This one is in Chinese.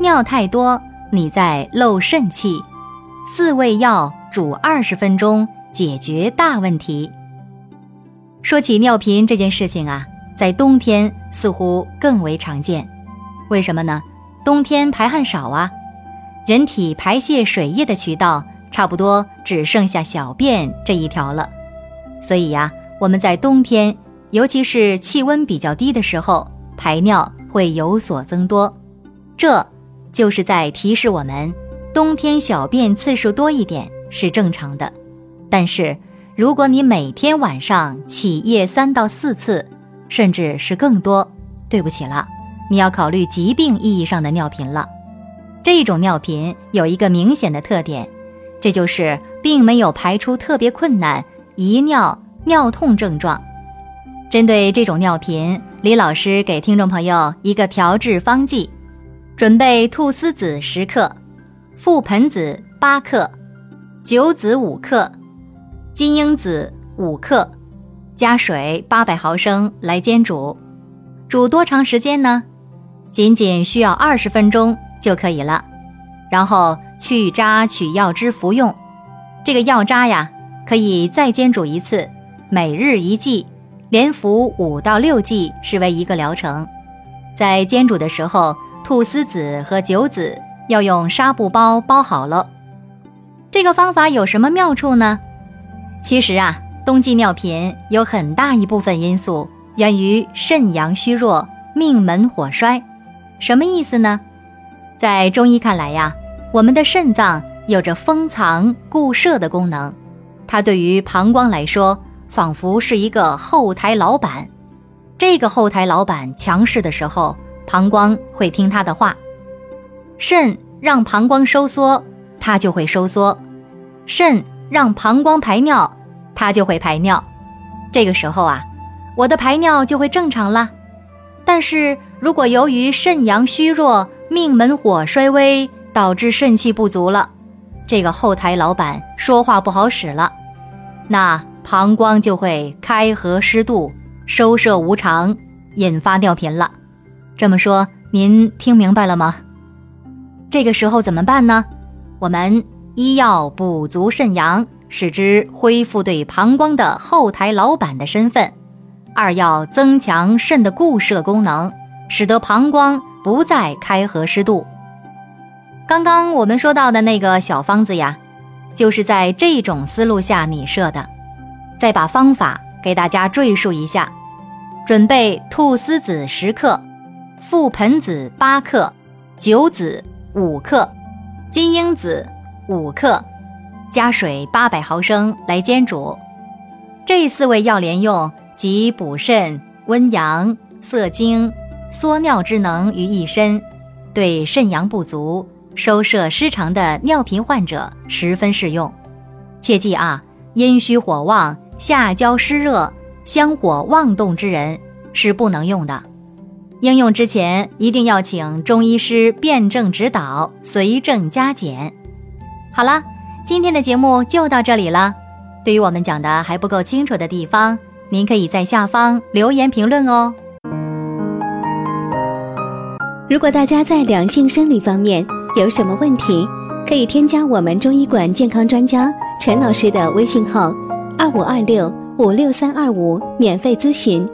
尿太多你在漏肾气，四味药煮二十分钟解决大问题。说起尿频这件事情啊，在冬天似乎更为常见，为什么呢？冬天排汗少啊，人体排泄水液的渠道差不多只剩下小便这一条了，所以呀，我们在冬天，尤其是气温比较低的时候排尿。会有所增多，这就是在提示我们，冬天小便次数多一点是正常的。但是，如果你每天晚上起夜三到四次，甚至是更多，对不起了，你要考虑疾病意义上的尿频了。这种尿频有一个明显的特点，这就是并没有排出特别困难、遗尿、尿痛症状。针对这种尿频，李老师给听众朋友一个调制方剂：准备菟丝子十克、覆盆子八克、九子五克、金樱子五克，加水八百毫升来煎煮。煮多长时间呢？仅仅需要二十分钟就可以了。然后去渣取药汁服用。这个药渣呀，可以再煎煮一次，每日一剂。连服五到六剂是为一个疗程，在煎煮的时候，菟丝子和酒子要用纱布包包好了。这个方法有什么妙处呢？其实啊，冬季尿频有很大一部分因素源于肾阳虚弱、命门火衰。什么意思呢？在中医看来呀，我们的肾脏有着封藏固摄的功能，它对于膀胱来说。仿佛是一个后台老板，这个后台老板强势的时候，膀胱会听他的话。肾让膀胱收缩，它就会收缩；肾让膀胱排尿，它就会排尿。这个时候啊，我的排尿就会正常了。但是如果由于肾阳虚弱、命门火衰微，导致肾气不足了，这个后台老板说话不好使了，那。膀胱就会开合失度，收摄无常，引发尿频了。这么说，您听明白了吗？这个时候怎么办呢？我们一要补足肾阳，使之恢复对膀胱的后台老板的身份；二要增强肾的固摄功能，使得膀胱不再开合失度。刚刚我们说到的那个小方子呀，就是在这种思路下拟设的。再把方法给大家赘述一下：准备菟丝子十克，覆盆子八克，九子五克，金樱子五克，加水八百毫升来煎煮。这四味药连用，集补肾、温阳、涩精、缩尿之能于一身，对肾阳不足、收摄失常的尿频患者十分适用。切记啊，阴虚火旺。下焦湿热、香火妄动之人是不能用的。应用之前一定要请中医师辩证指导，随症加减。好了，今天的节目就到这里了。对于我们讲的还不够清楚的地方，您可以在下方留言评论哦。如果大家在两性生理方面有什么问题，可以添加我们中医馆健康专家陈老师的微信号。二五二六五六三二五，免费咨询。